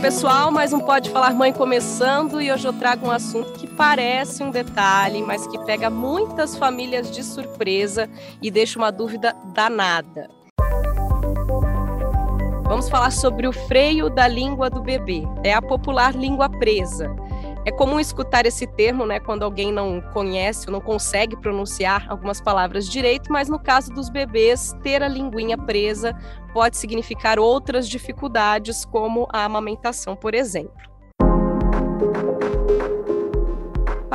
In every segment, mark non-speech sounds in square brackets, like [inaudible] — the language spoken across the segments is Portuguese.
pessoal, mais um Pode Falar Mãe começando e hoje eu trago um assunto que parece um detalhe, mas que pega muitas famílias de surpresa e deixa uma dúvida danada. Vamos falar sobre o freio da língua do bebê. É a popular língua presa. É comum escutar esse termo, né, quando alguém não conhece ou não consegue pronunciar algumas palavras direito, mas no caso dos bebês, ter a linguinha presa pode significar outras dificuldades, como a amamentação, por exemplo.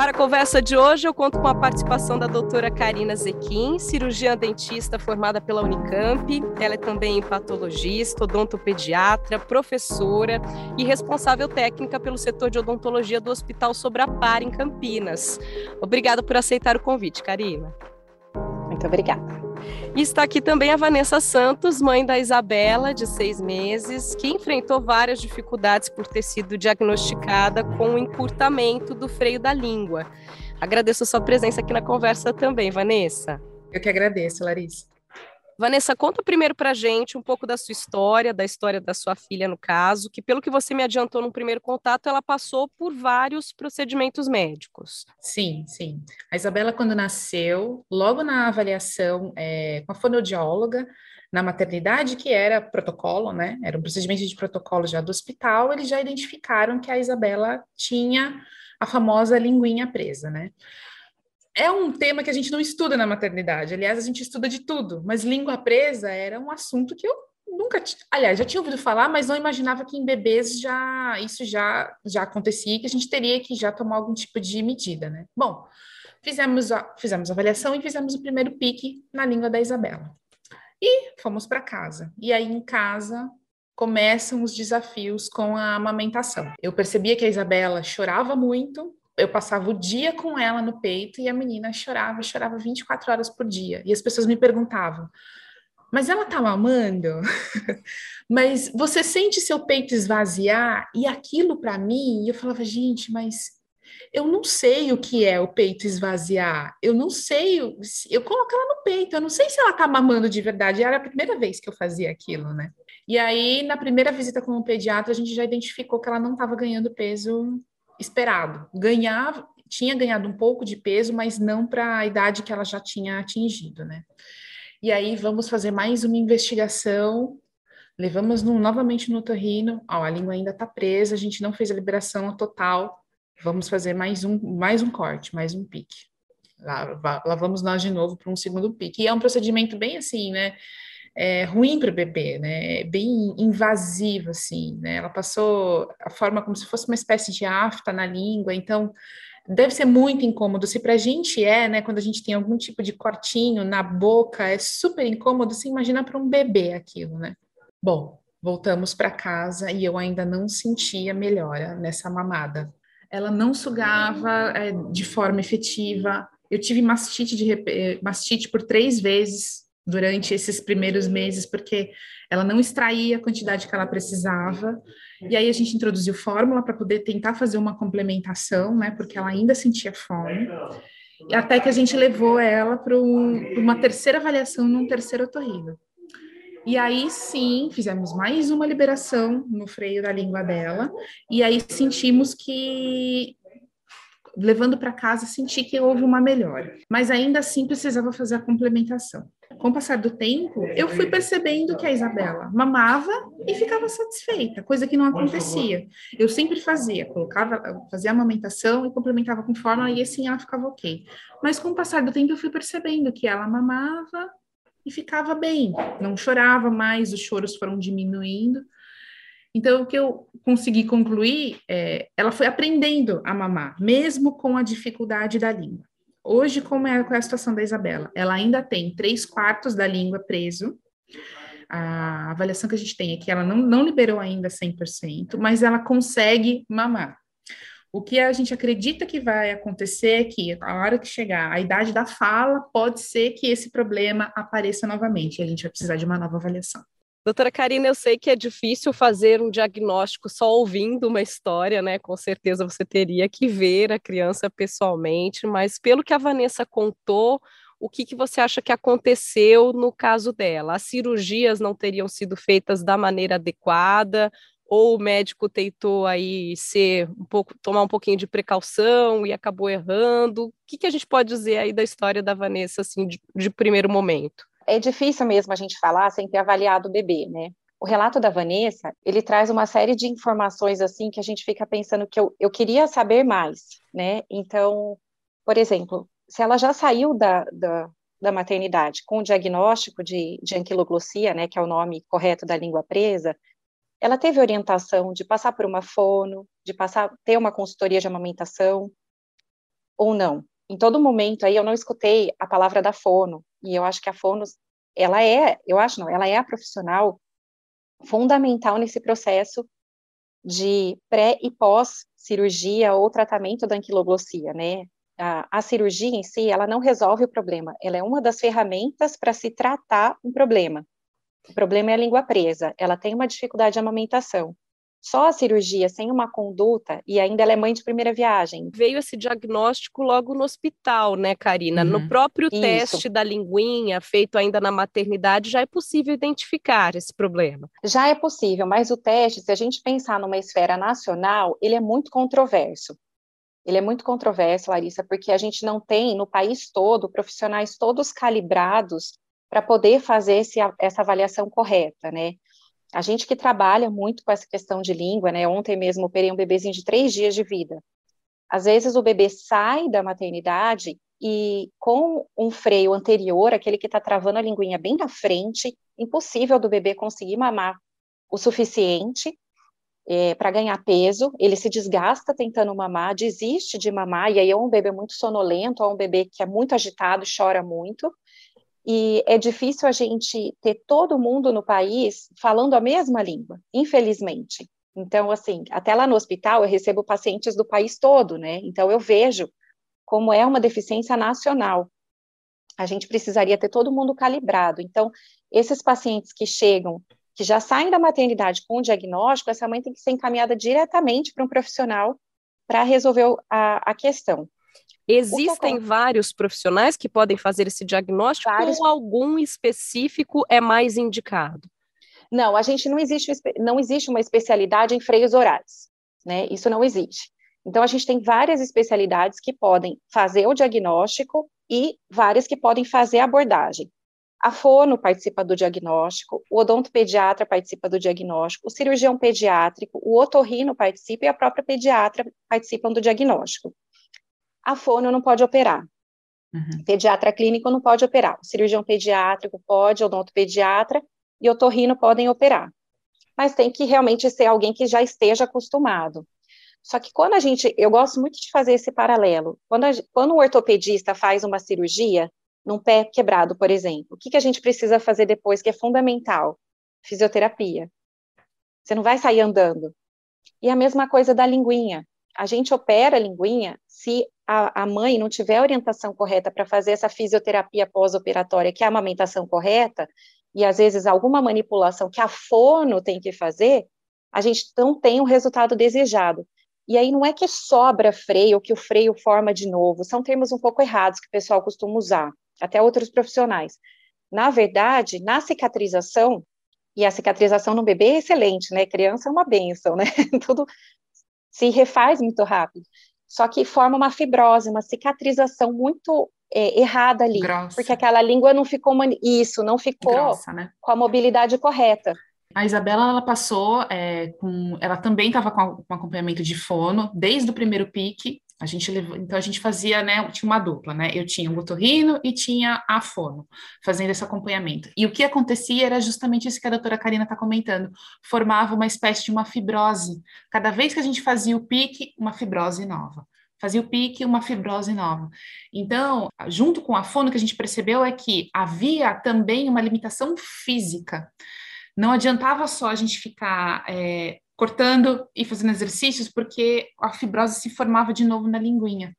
Para a conversa de hoje, eu conto com a participação da doutora Karina Zequim, cirurgiã dentista formada pela Unicamp. Ela é também patologista, odontopediatra, professora e responsável técnica pelo setor de odontologia do Hospital Sobrapar, em Campinas. Obrigada por aceitar o convite, Karina. Muito obrigada. E está aqui também a Vanessa Santos, mãe da Isabela, de seis meses, que enfrentou várias dificuldades por ter sido diagnosticada com o encurtamento do freio da língua. Agradeço a sua presença aqui na conversa também, Vanessa. Eu que agradeço, Larissa. Vanessa, conta primeiro para gente um pouco da sua história, da história da sua filha, no caso, que pelo que você me adiantou no primeiro contato, ela passou por vários procedimentos médicos. Sim, sim. A Isabela, quando nasceu, logo na avaliação é, com a fonoaudióloga, na maternidade, que era protocolo, né? Era um procedimento de protocolo já do hospital, eles já identificaram que a Isabela tinha a famosa linguinha presa, né? É um tema que a gente não estuda na maternidade. Aliás, a gente estuda de tudo, mas língua presa era um assunto que eu nunca, aliás, já tinha ouvido falar, mas não imaginava que em bebês já isso já já acontecia, que a gente teria que já tomar algum tipo de medida, né? Bom, fizemos a, fizemos a avaliação e fizemos o primeiro pique na língua da Isabela. E fomos para casa. E aí em casa começam os desafios com a amamentação. Eu percebia que a Isabela chorava muito, eu passava o dia com ela no peito e a menina chorava, chorava 24 horas por dia. E as pessoas me perguntavam: mas ela tá mamando? [laughs] mas você sente seu peito esvaziar? E aquilo para mim, eu falava, gente, mas eu não sei o que é o peito esvaziar. Eu não sei, eu coloco ela no peito, eu não sei se ela tá mamando de verdade. Era a primeira vez que eu fazia aquilo, né? E aí, na primeira visita com o pediatra, a gente já identificou que ela não estava ganhando peso esperado. Ganhava, tinha ganhado um pouco de peso, mas não para a idade que ela já tinha atingido, né? E aí vamos fazer mais uma investigação. Levamos no, novamente no torrino. Ó, a língua ainda está presa, a gente não fez a liberação total. Vamos fazer mais um, mais um corte, mais um pique. Lá, lá vamos nós de novo para um segundo pique. E é um procedimento bem assim, né? É, ruim para o bebê, né? É bem invasivo, assim, né? Ela passou a forma como se fosse uma espécie de afta na língua, então deve ser muito incômodo. Se para a gente é, né? Quando a gente tem algum tipo de cortinho na boca, é super incômodo. Você imagina para um bebê aquilo, né? Bom, voltamos para casa e eu ainda não sentia melhora nessa mamada. Ela não sugava é, de forma efetiva. Eu tive mastite, de, eh, mastite por três vezes durante esses primeiros meses, porque ela não extraía a quantidade que ela precisava. E aí a gente introduziu fórmula para poder tentar fazer uma complementação, né? Porque ela ainda sentia fome. E até que a gente levou ela para uma terceira avaliação num terceiro otorrino. E aí sim, fizemos mais uma liberação no freio da língua dela, e aí sentimos que levando para casa, senti que houve uma melhora, mas ainda assim precisava fazer a complementação. Com o passar do tempo, eu fui percebendo que a Isabela mamava e ficava satisfeita, coisa que não acontecia. Eu sempre fazia, colocava, fazia a amamentação e complementava com fórmula e assim ela ficava ok. Mas com o passar do tempo, eu fui percebendo que ela mamava e ficava bem, não chorava mais, os choros foram diminuindo. Então, o que eu consegui concluir é, ela foi aprendendo a mamar, mesmo com a dificuldade da língua. Hoje, como é, é a situação da Isabela? Ela ainda tem três quartos da língua preso. A avaliação que a gente tem é que ela não, não liberou ainda 100%, mas ela consegue mamar. O que a gente acredita que vai acontecer é que, a hora que chegar a idade da fala, pode ser que esse problema apareça novamente e a gente vai precisar de uma nova avaliação. Doutora Karina, eu sei que é difícil fazer um diagnóstico só ouvindo uma história, né? Com certeza você teria que ver a criança pessoalmente, mas pelo que a Vanessa contou, o que, que você acha que aconteceu no caso dela? As cirurgias não teriam sido feitas da maneira adequada? ou o médico tentou aí ser um pouco, tomar um pouquinho de precaução e acabou errando? O que, que a gente pode dizer aí da história da Vanessa, assim, de, de primeiro momento? É difícil mesmo a gente falar sem ter avaliado o bebê, né? O relato da Vanessa, ele traz uma série de informações assim que a gente fica pensando que eu, eu queria saber mais, né? Então, por exemplo, se ela já saiu da, da, da maternidade com o diagnóstico de, de anquiloglossia, né, que é o nome correto da língua presa, ela teve orientação de passar por uma fono, de passar ter uma consultoria de amamentação ou não. Em todo momento aí eu não escutei a palavra da fono, e eu acho que a fono ela é, eu acho não, ela é a profissional fundamental nesse processo de pré e pós cirurgia ou tratamento da anquiloglossia, né? A, a, cirurgia em si, ela não resolve o problema, ela é uma das ferramentas para se tratar um problema. O problema é a língua presa, ela tem uma dificuldade de amamentação. Só a cirurgia sem uma conduta, e ainda ela é mãe de primeira viagem. Veio esse diagnóstico logo no hospital, né, Karina? Uhum. No próprio Isso. teste da linguinha, feito ainda na maternidade, já é possível identificar esse problema. Já é possível, mas o teste, se a gente pensar numa esfera nacional, ele é muito controverso. Ele é muito controverso, Larissa, porque a gente não tem no país todo profissionais todos calibrados para poder fazer esse, essa avaliação correta, né? A gente que trabalha muito com essa questão de língua, né? Ontem mesmo operei um bebezinho de três dias de vida. Às vezes o bebê sai da maternidade e com um freio anterior, aquele que está travando a linguinha bem na frente, impossível do bebê conseguir mamar o suficiente é, para ganhar peso, ele se desgasta tentando mamar, desiste de mamar, e aí é um bebê muito sonolento, é um bebê que é muito agitado, chora muito, e é difícil a gente ter todo mundo no país falando a mesma língua, infelizmente. Então, assim, até lá no hospital eu recebo pacientes do país todo, né? Então eu vejo como é uma deficiência nacional. A gente precisaria ter todo mundo calibrado. Então, esses pacientes que chegam, que já saem da maternidade com o diagnóstico, essa mãe tem que ser encaminhada diretamente para um profissional para resolver a, a questão. Existem vários profissionais que podem fazer esse diagnóstico vários... ou algum específico é mais indicado? Não, a gente não existe, não existe uma especialidade em freios orais, né? Isso não existe. Então, a gente tem várias especialidades que podem fazer o diagnóstico e várias que podem fazer a abordagem. A fono participa do diagnóstico, o odontopediatra participa do diagnóstico, o cirurgião pediátrico, o otorrino participa e a própria pediatra participam do diagnóstico. A fono não pode operar. Uhum. Pediatra clínico não pode operar. O cirurgião pediátrico pode, odontopediatra e otorrino podem operar. Mas tem que realmente ser alguém que já esteja acostumado. Só que quando a gente, eu gosto muito de fazer esse paralelo. Quando, a, quando um ortopedista faz uma cirurgia num pé quebrado, por exemplo, o que, que a gente precisa fazer depois que é fundamental? Fisioterapia. Você não vai sair andando. E a mesma coisa da linguinha. A gente opera a linguinha se a, a mãe não tiver a orientação correta para fazer essa fisioterapia pós-operatória, que é a amamentação correta, e às vezes alguma manipulação que a fono tem que fazer, a gente não tem o resultado desejado. E aí não é que sobra freio que o freio forma de novo, são termos um pouco errados que o pessoal costuma usar, até outros profissionais. Na verdade, na cicatrização, e a cicatrização no bebê é excelente, né? Criança é uma benção, né? [laughs] Tudo se refaz muito rápido só que forma uma fibrose, uma cicatrização muito é, errada ali, Grossa. porque aquela língua não ficou isso, não ficou Grossa, né? com a mobilidade correta. A Isabela ela passou é, com, ela também estava com, com, acompanhamento de fono desde o primeiro pique. A gente levou, então a gente fazia, né, tinha uma dupla, né? Eu tinha o otorrino e tinha a fono, fazendo esse acompanhamento. E o que acontecia era justamente isso que a doutora Karina está comentando, formava uma espécie de uma fibrose. Cada vez que a gente fazia o pique, uma fibrose nova fazia o pique, uma fibrose nova. Então, junto com a fono, que a gente percebeu é que havia também uma limitação física. Não adiantava só a gente ficar é, cortando e fazendo exercícios, porque a fibrose se formava de novo na linguinha.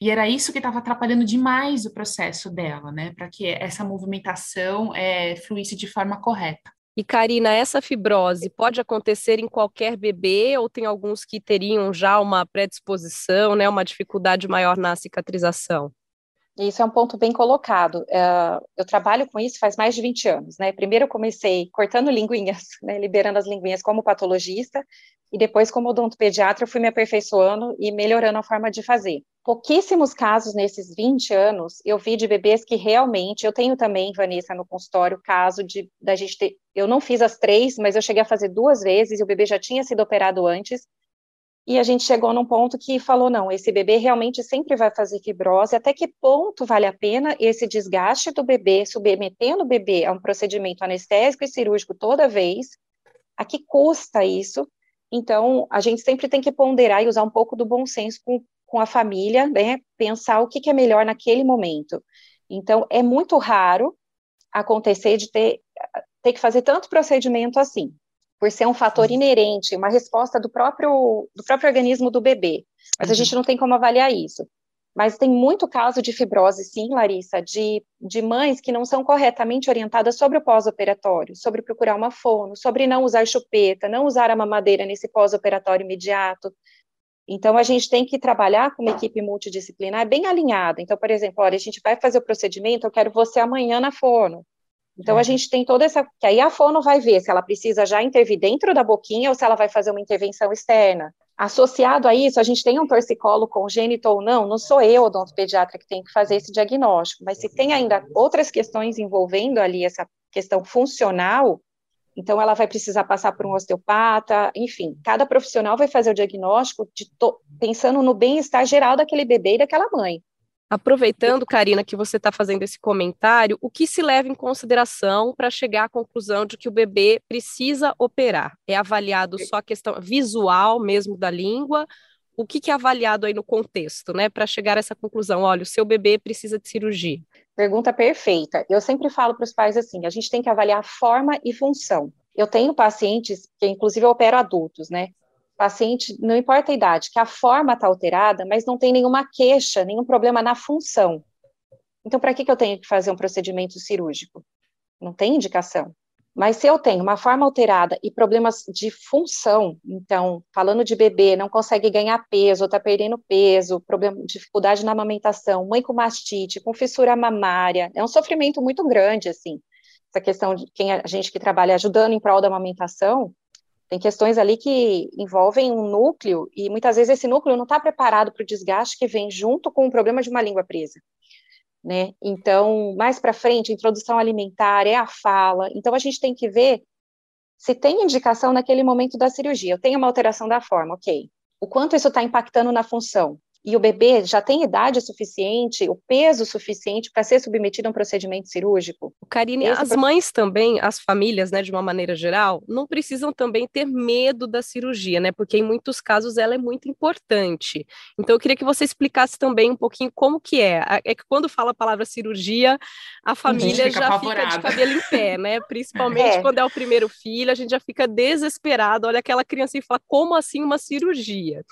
E era isso que estava atrapalhando demais o processo dela, né? Para que essa movimentação é, fluísse de forma correta. E Karina, essa fibrose pode acontecer em qualquer bebê ou tem alguns que teriam já uma predisposição, né, uma dificuldade maior na cicatrização? Isso é um ponto bem colocado. Uh, eu trabalho com isso faz mais de 20 anos, né? Primeiro eu comecei cortando [laughs] linguinhas, né, liberando as linguinhas como patologista, e depois como odontopediatra eu fui me aperfeiçoando e melhorando a forma de fazer. Pouquíssimos casos nesses 20 anos eu vi de bebês que realmente, eu tenho também, Vanessa, no consultório, caso de da gente ter, eu não fiz as três, mas eu cheguei a fazer duas vezes e o bebê já tinha sido operado antes, e a gente chegou num ponto que falou, não, esse bebê realmente sempre vai fazer fibrose, até que ponto vale a pena esse desgaste do bebê, submetendo o bebê a um procedimento anestésico e cirúrgico toda vez, a que custa isso? Então, a gente sempre tem que ponderar e usar um pouco do bom senso com, com a família, né, pensar o que, que é melhor naquele momento. Então, é muito raro acontecer de ter, ter que fazer tanto procedimento assim por ser um fator inerente, uma resposta do próprio, do próprio organismo do bebê. Mas uhum. a gente não tem como avaliar isso. Mas tem muito caso de fibrose, sim, Larissa, de, de mães que não são corretamente orientadas sobre o pós-operatório, sobre procurar uma fono, sobre não usar chupeta, não usar a mamadeira nesse pós-operatório imediato. Então, a gente tem que trabalhar com uma equipe multidisciplinar bem alinhada. Então, por exemplo, olha, a gente vai fazer o procedimento, eu quero você amanhã na fono. Então, a gente tem toda essa. Que aí a fono vai ver se ela precisa já intervir dentro da boquinha ou se ela vai fazer uma intervenção externa. Associado a isso, a gente tem um torcicolo congênito ou não, não sou eu, odontopediatra, que tem que fazer esse diagnóstico, mas se tem ainda outras questões envolvendo ali essa questão funcional, então ela vai precisar passar por um osteopata, enfim, cada profissional vai fazer o diagnóstico pensando no bem-estar geral daquele bebê e daquela mãe. Aproveitando, Karina, que você está fazendo esse comentário, o que se leva em consideração para chegar à conclusão de que o bebê precisa operar? É avaliado só a questão visual mesmo da língua? O que, que é avaliado aí no contexto, né, para chegar a essa conclusão? Olha, o seu bebê precisa de cirurgia. Pergunta perfeita. Eu sempre falo para os pais assim: a gente tem que avaliar forma e função. Eu tenho pacientes que, inclusive, eu opero adultos, né? Paciente, não importa a idade, que a forma está alterada, mas não tem nenhuma queixa, nenhum problema na função. Então, para que, que eu tenho que fazer um procedimento cirúrgico? Não tem indicação. Mas se eu tenho uma forma alterada e problemas de função, então, falando de bebê, não consegue ganhar peso, está perdendo peso, problema, dificuldade na amamentação, mãe com mastite, com fissura mamária, é um sofrimento muito grande, assim. Essa questão de quem a gente que trabalha ajudando em prol da amamentação, tem questões ali que envolvem um núcleo, e muitas vezes esse núcleo não está preparado para o desgaste que vem junto com o problema de uma língua presa. Né? Então, mais para frente, introdução alimentar, é a fala. Então, a gente tem que ver se tem indicação naquele momento da cirurgia. Eu tenho uma alteração da forma, ok. O quanto isso está impactando na função? E o bebê já tem idade suficiente, o peso suficiente para ser submetido a um procedimento cirúrgico? Karine, Esse as pro... mães também, as famílias, né, de uma maneira geral, não precisam também ter medo da cirurgia, né, porque em muitos casos ela é muito importante. Então eu queria que você explicasse também um pouquinho como que é. É que quando fala a palavra cirurgia, a família já apavorada. fica de cabelo em pé, né, [laughs] principalmente é. quando é o primeiro filho, a gente já fica desesperado, olha aquela criança e fala, como assim uma cirurgia?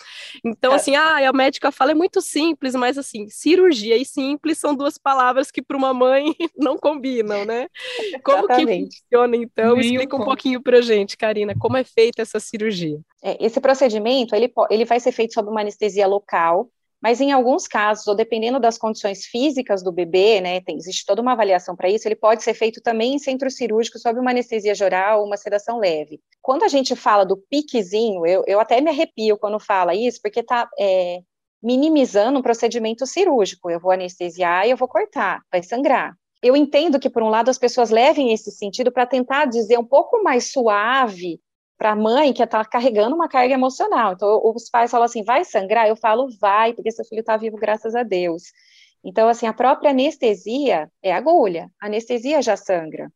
Então é. assim, ah, a médica fala fala é muito simples, mas assim, cirurgia e simples são duas palavras que para uma mãe [laughs] não combinam, né? [laughs] Como Exatamente. que funciona então? Meio Explica um pouquinho para gente, Karina, como é feita essa cirurgia? É, esse procedimento, ele, ele vai ser feito sob uma anestesia local, mas em alguns casos, ou dependendo das condições físicas do bebê, né, tem, existe toda uma avaliação para isso, ele pode ser feito também em centro cirúrgico sob uma anestesia geral ou uma sedação leve. Quando a gente fala do piquezinho, eu, eu até me arrepio quando fala isso, porque tá, é, minimizando um procedimento cirúrgico. Eu vou anestesiar e eu vou cortar, vai sangrar. Eu entendo que, por um lado, as pessoas levem esse sentido para tentar dizer um pouco mais suave para a mãe que está carregando uma carga emocional. Então, os pais falam assim: vai sangrar? Eu falo, vai, porque seu filho está vivo, graças a Deus. Então, assim, a própria anestesia é agulha, a anestesia já sangra.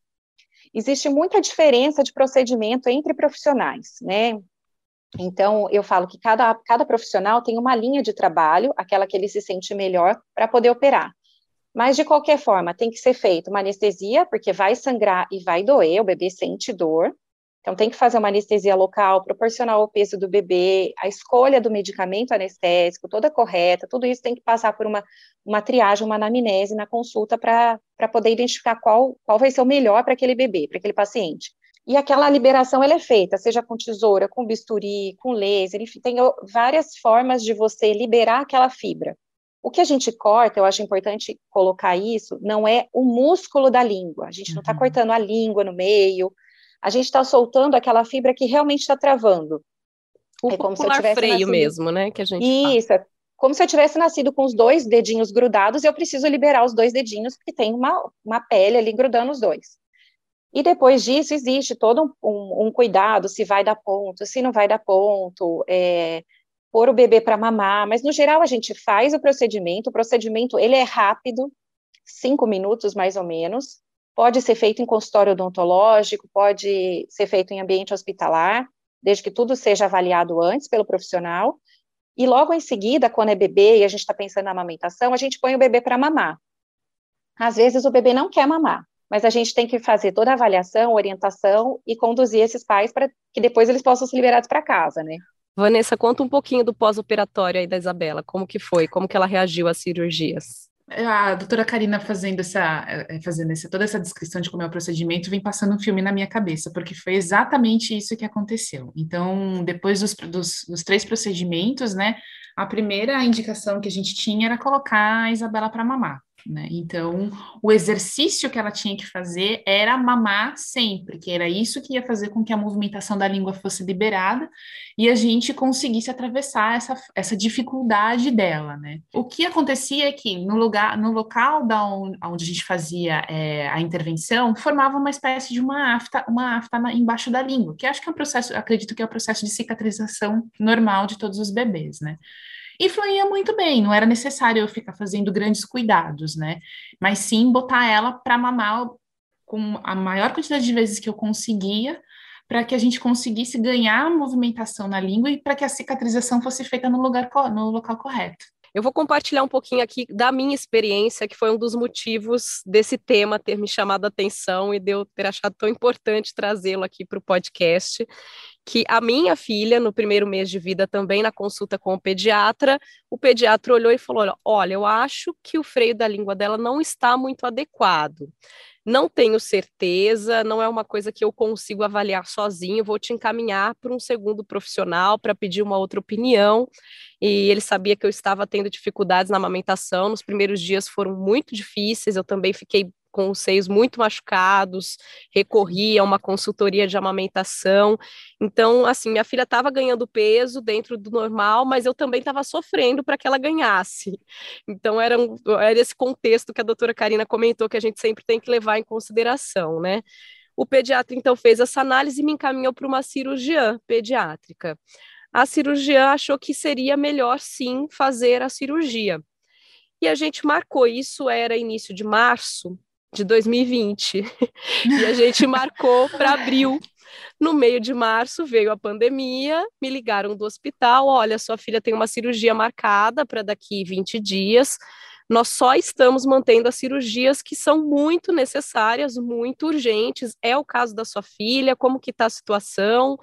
Existe muita diferença de procedimento entre profissionais, né? Então, eu falo que cada, cada profissional tem uma linha de trabalho, aquela que ele se sente melhor para poder operar. Mas, de qualquer forma, tem que ser feita uma anestesia, porque vai sangrar e vai doer, o bebê sente dor. Então, tem que fazer uma anestesia local, proporcional ao peso do bebê, a escolha do medicamento anestésico, toda correta, tudo isso tem que passar por uma, uma triagem, uma anamnese na consulta para poder identificar qual, qual vai ser o melhor para aquele bebê, para aquele paciente. E aquela liberação ela é feita, seja com tesoura, com bisturi, com laser, enfim, tem várias formas de você liberar aquela fibra. O que a gente corta, eu acho importante colocar isso, não é o músculo da língua. A gente não está uhum. cortando a língua no meio, a gente está soltando aquela fibra que realmente está travando. O é como se eu tivesse freio nascido... mesmo, né? Que a gente Isso, é como se eu tivesse nascido com os dois dedinhos grudados e eu preciso liberar os dois dedinhos, porque tem uma, uma pele ali grudando os dois. E depois disso, existe todo um, um, um cuidado, se vai dar ponto, se não vai dar ponto, é, pôr o bebê para mamar, mas no geral a gente faz o procedimento, o procedimento ele é rápido, cinco minutos mais ou menos, pode ser feito em consultório odontológico, pode ser feito em ambiente hospitalar, desde que tudo seja avaliado antes pelo profissional, e logo em seguida, quando é bebê e a gente está pensando na amamentação, a gente põe o bebê para mamar. Às vezes o bebê não quer mamar, mas a gente tem que fazer toda a avaliação, orientação e conduzir esses pais para que depois eles possam ser liberados para casa, né? Vanessa, conta um pouquinho do pós-operatório aí da Isabela, como que foi, como que ela reagiu às cirurgias? a doutora Karina fazendo essa, é, fazendo essa, toda essa descrição de como é o procedimento, vem passando um filme na minha cabeça, porque foi exatamente isso que aconteceu. Então, depois dos, dos, dos três procedimentos, né, a primeira indicação que a gente tinha era colocar a Isabela para mamar. Né? Então, o exercício que ela tinha que fazer era mamar sempre, que era isso que ia fazer com que a movimentação da língua fosse liberada e a gente conseguisse atravessar essa, essa dificuldade dela, né? O que acontecia é que no lugar, no local da onde, onde a gente fazia é, a intervenção, formava uma espécie de uma afta, uma afta na, embaixo da língua, que acho que é um processo, acredito que é o um processo de cicatrização normal de todos os bebês, né? E fluía muito bem, não era necessário eu ficar fazendo grandes cuidados, né? Mas sim botar ela para mamar com a maior quantidade de vezes que eu conseguia, para que a gente conseguisse ganhar movimentação na língua e para que a cicatrização fosse feita no lugar no local correto. Eu vou compartilhar um pouquinho aqui da minha experiência, que foi um dos motivos desse tema ter me chamado a atenção e de eu ter achado tão importante trazê-lo aqui para o podcast. Que a minha filha, no primeiro mês de vida, também na consulta com o pediatra, o pediatra olhou e falou: Olha, eu acho que o freio da língua dela não está muito adequado. Não tenho certeza, não é uma coisa que eu consigo avaliar sozinho, vou te encaminhar para um segundo profissional para pedir uma outra opinião. E ele sabia que eu estava tendo dificuldades na amamentação, nos primeiros dias foram muito difíceis, eu também fiquei com os seios muito machucados, recorri a uma consultoria de amamentação. Então, assim, minha filha estava ganhando peso dentro do normal, mas eu também estava sofrendo para que ela ganhasse. Então, era, um, era esse contexto que a doutora Karina comentou que a gente sempre tem que levar em consideração, né? O pediatra, então, fez essa análise e me encaminhou para uma cirurgiã pediátrica. A cirurgiã achou que seria melhor, sim, fazer a cirurgia. E a gente marcou, isso era início de março, de 2020. e a gente marcou para abril. No meio de março veio a pandemia, me ligaram do hospital, olha, sua filha tem uma cirurgia marcada para daqui 20 dias. Nós só estamos mantendo as cirurgias que são muito necessárias, muito urgentes. É o caso da sua filha, como que está a situação?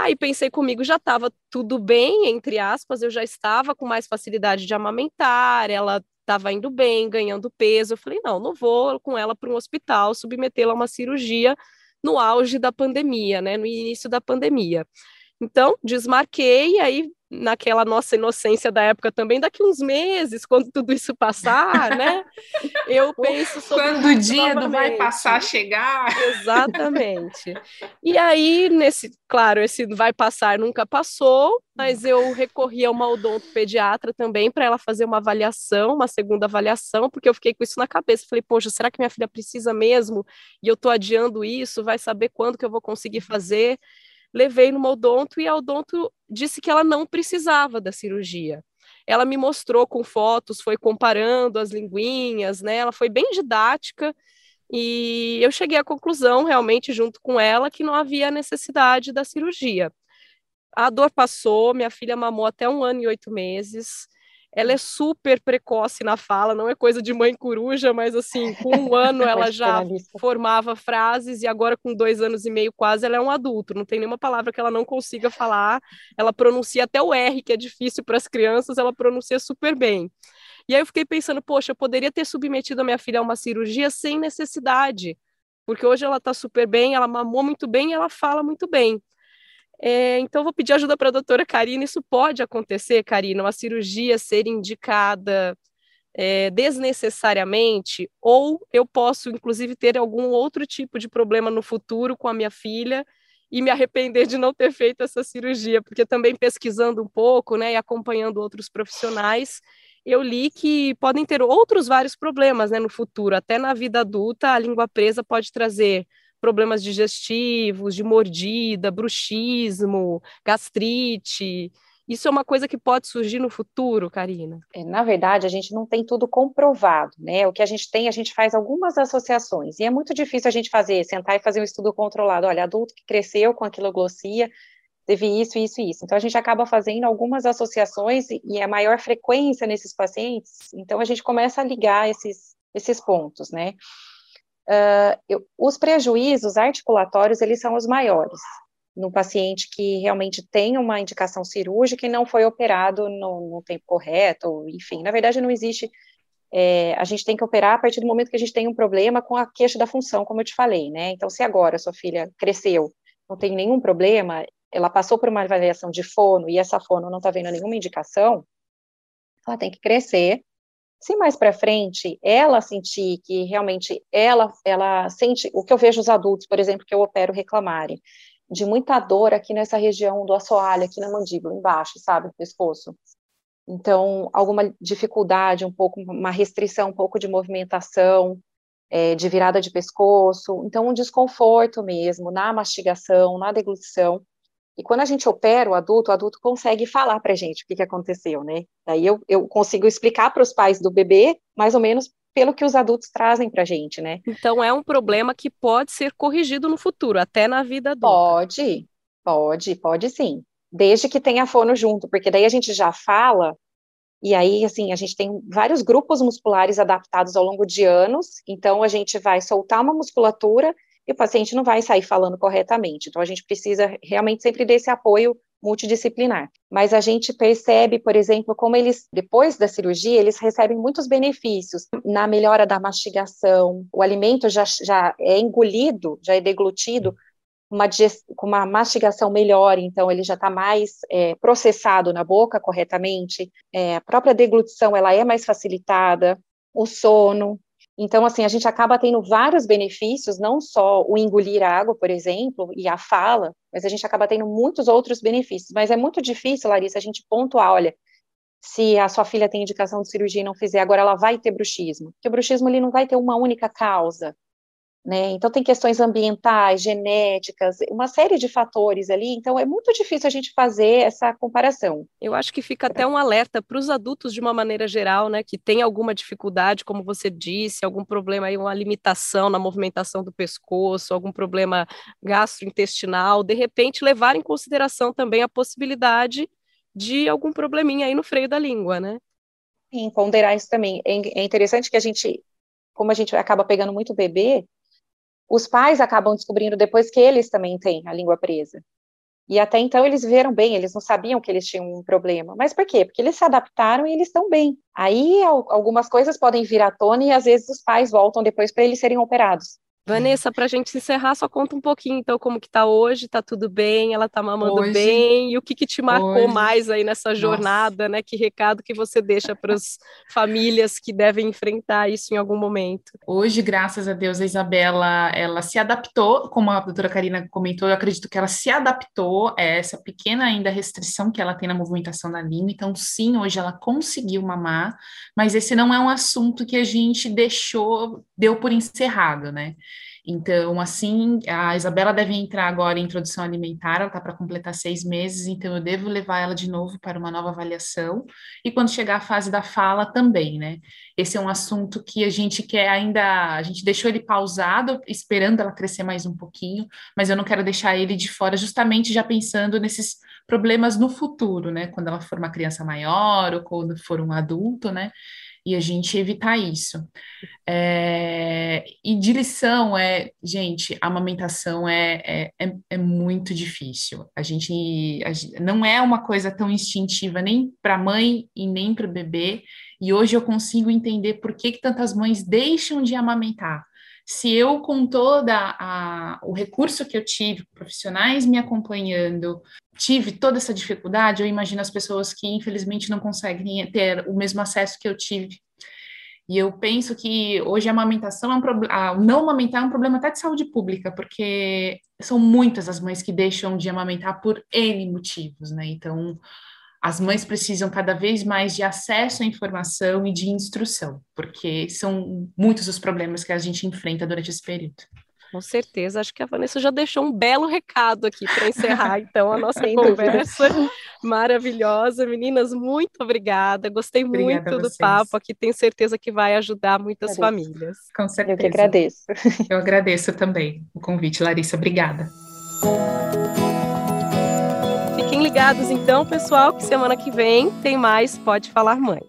Aí pensei comigo, já estava tudo bem, entre aspas, eu já estava com mais facilidade de amamentar, ela estava indo bem, ganhando peso. Eu falei, não, não vou com ela para um hospital, submetê-la a uma cirurgia no auge da pandemia, né, no início da pandemia. Então, desmarquei, aí naquela nossa inocência da época também, daqui uns meses, quando tudo isso passar, né? [laughs] Eu penso sobre quando o dia do vai passar chegar. Exatamente. E aí nesse, claro, esse vai passar nunca passou, mas eu recorri a uma odontopediatra também para ela fazer uma avaliação, uma segunda avaliação, porque eu fiquei com isso na cabeça. Falei, poxa, será que minha filha precisa mesmo? E eu estou adiando isso, vai saber quando que eu vou conseguir fazer? Levei no odonto e a odonto disse que ela não precisava da cirurgia. Ela me mostrou com fotos, foi comparando as linguinhas, né? Ela foi bem didática e eu cheguei à conclusão, realmente, junto com ela, que não havia necessidade da cirurgia. A dor passou, minha filha mamou até um ano e oito meses. Ela é super precoce na fala, não é coisa de mãe coruja, mas assim, com um ano [laughs] ela já formava frases e agora com dois anos e meio quase ela é um adulto, não tem nenhuma palavra que ela não consiga falar. Ela pronuncia até o R, que é difícil para as crianças, ela pronuncia super bem. E aí eu fiquei pensando, poxa, eu poderia ter submetido a minha filha a uma cirurgia sem necessidade, porque hoje ela está super bem, ela mamou muito bem e ela fala muito bem É, então, vou pedir ajuda para a doutora Karina. Isso pode acontecer, Karina, uma cirurgia ser indicada é, desnecessariamente, ou eu posso, inclusive, ter algum outro tipo de problema no futuro com a minha filha e me arrepender de não ter feito essa cirurgia, porque também pesquisando um pouco, né, e acompanhando outros profissionais, eu li que podem ter outros vários problemas, né, no futuro, até na vida adulta, a língua presa pode trazer problemas digestivos, de mordida, bruxismo, gastrite. Isso é uma coisa que pode surgir no futuro, Karina? É, na verdade, a gente não tem tudo comprovado, né? O que a gente tem, a gente faz algumas associações, e é muito difícil a gente fazer, sentar e fazer um estudo controlado. Olha, adulto que cresceu com aquiloglossia teve isso, isso e isso. Então, a gente acaba fazendo algumas associações e a maior frequência nesses pacientes, então a gente começa a ligar esses, esses pontos, né? Uh, os prejuízos articulatórios, eles são os maiores, no paciente que realmente tem uma indicação cirúrgica e não foi operado no, no tempo correto, enfim, na verdade não existe, é, a gente tem que operar a partir do momento que a gente tem um problema com a queixa da função, como eu te falei, né, então se agora sua filha cresceu, não tem nenhum problema, ela passou por uma avaliação de fono e essa fono não está vendo nenhuma indicação, ela tem que crescer se mais para frente ela sentir que realmente ela ela sente o que eu vejo os adultos, por exemplo, que eu opero reclamarem de muita dor aqui nessa região do assoalho, aqui na mandíbula, embaixo, sabe, do pescoço. Então, alguma dificuldade, um pouco, uma restrição, um pouco de movimentação, é, de virada de pescoço. Então, um desconforto mesmo na mastigação, na deglutição. E quando a gente opera o adulto, o adulto consegue falar para a gente o que, que aconteceu, né? Daí eu, eu consigo explicar para os pais do bebê, mais ou menos pelo que os adultos trazem para a gente, né? Então é um problema que pode ser corrigido no futuro, até na vida adulta. Pode, pode, pode sim. Desde que tenha fono junto, porque daí a gente já fala, e aí, assim, a gente tem vários grupos musculares adaptados ao longo de anos, então a gente vai soltar uma musculatura e o paciente não vai sair falando corretamente. Então, a gente precisa realmente sempre desse apoio multidisciplinar. Mas a gente percebe, por exemplo, como eles, depois da cirurgia, eles recebem muitos benefícios na melhora da mastigação, o alimento já, já é engolido, já é deglutido, uma, com uma mastigação melhor, então ele já está mais é, processado na boca corretamente, é, a própria deglutição ela é mais facilitada, o sono, então, assim, a gente acaba tendo vários benefícios, não só o engolir água, por exemplo, e a fala, mas a gente acaba tendo muitos outros benefícios. Mas é muito difícil, Larissa, a gente pontuar, olha, se a sua filha tem indicação de cirurgia e não fizer, agora ela vai ter bruxismo. Porque o bruxismo ele não vai ter uma única causa. Né? Então, tem questões ambientais, genéticas, uma série de fatores ali, então é muito difícil a gente fazer essa comparação. Eu acho que fica até um alerta para os adultos de uma maneira geral, né, que tem alguma dificuldade, como você disse, algum problema aí, uma limitação na movimentação do pescoço, algum problema gastrointestinal, de repente levar em consideração também a possibilidade de algum probleminha aí no freio da língua, né? Sim, ponderar isso também. É, é interessante que a gente, como a gente acaba pegando muito bebê, os pais acabam descobrindo depois que eles também têm a língua presa. E até então eles viveram bem, eles não sabiam que eles tinham um problema. Mas por quê? Porque eles se adaptaram e eles estão bem. Aí algumas coisas podem vir à tona e às vezes os pais voltam depois para eles serem operados. Vanessa, para a gente encerrar, só conta um pouquinho, então, como que tá hoje, tá tudo bem, ela tá mamando hoje, bem, e o que que te marcou hoje, mais aí nessa jornada, nossa. né? Que recado que você deixa para as famílias que devem enfrentar isso em algum momento? Hoje, graças a Deus, a Isabela, ela se adaptou, como a doutora Karina comentou, eu acredito que ela se adaptou a essa pequena ainda restrição que ela tem na movimentação da língua, então, sim, hoje ela conseguiu mamar, mas esse não é um assunto que a gente deixou, deu por encerrado, né? Então, assim, a Isabela deve entrar agora em introdução alimentar, ela está para completar seis meses, então eu devo levar ela de novo para uma nova avaliação, e quando chegar a fase da fala também, né? Esse é um assunto que a gente quer ainda, a gente deixou ele pausado, esperando ela crescer mais um pouquinho, mas eu não quero deixar ele de fora, justamente já pensando nesses problemas no futuro, né? Quando ela for uma criança maior ou quando for um adulto, né? E a gente evitar isso. É, e de lição é, gente, a amamentação é, é, é, é muito difícil. A gente, a não é uma coisa tão instintiva nem para a mãe e nem para o bebê. E hoje eu consigo entender por que, que tantas mães deixam de amamentar se eu, com toda a, o recurso que eu tive, profissionais me acompanhando, tive toda essa dificuldade, eu imagino as pessoas que infelizmente não conseguem ter o mesmo acesso que eu tive. E eu penso que hoje a amamentação é um problema, não amamentar é um problema até de saúde pública, porque são muitas as mães que deixam de amamentar por N motivos, né? Então, as mães precisam cada vez mais de acesso à informação e de instrução, porque são muitos os problemas que a gente enfrenta durante esse período. Com certeza, acho que a Vanessa já deixou um belo recado aqui para encerrar, [laughs] então, a nossa conversa maravilhosa. Meninas, muito obrigada, gostei obrigada muito do papo aqui, tenho certeza que vai ajudar muitas agradeço. famílias. Com certeza. Eu que agradeço. Eu agradeço também o convite, Larissa, obrigada. Ligados então, pessoal, que semana que vem tem mais Pode Falar Mãe.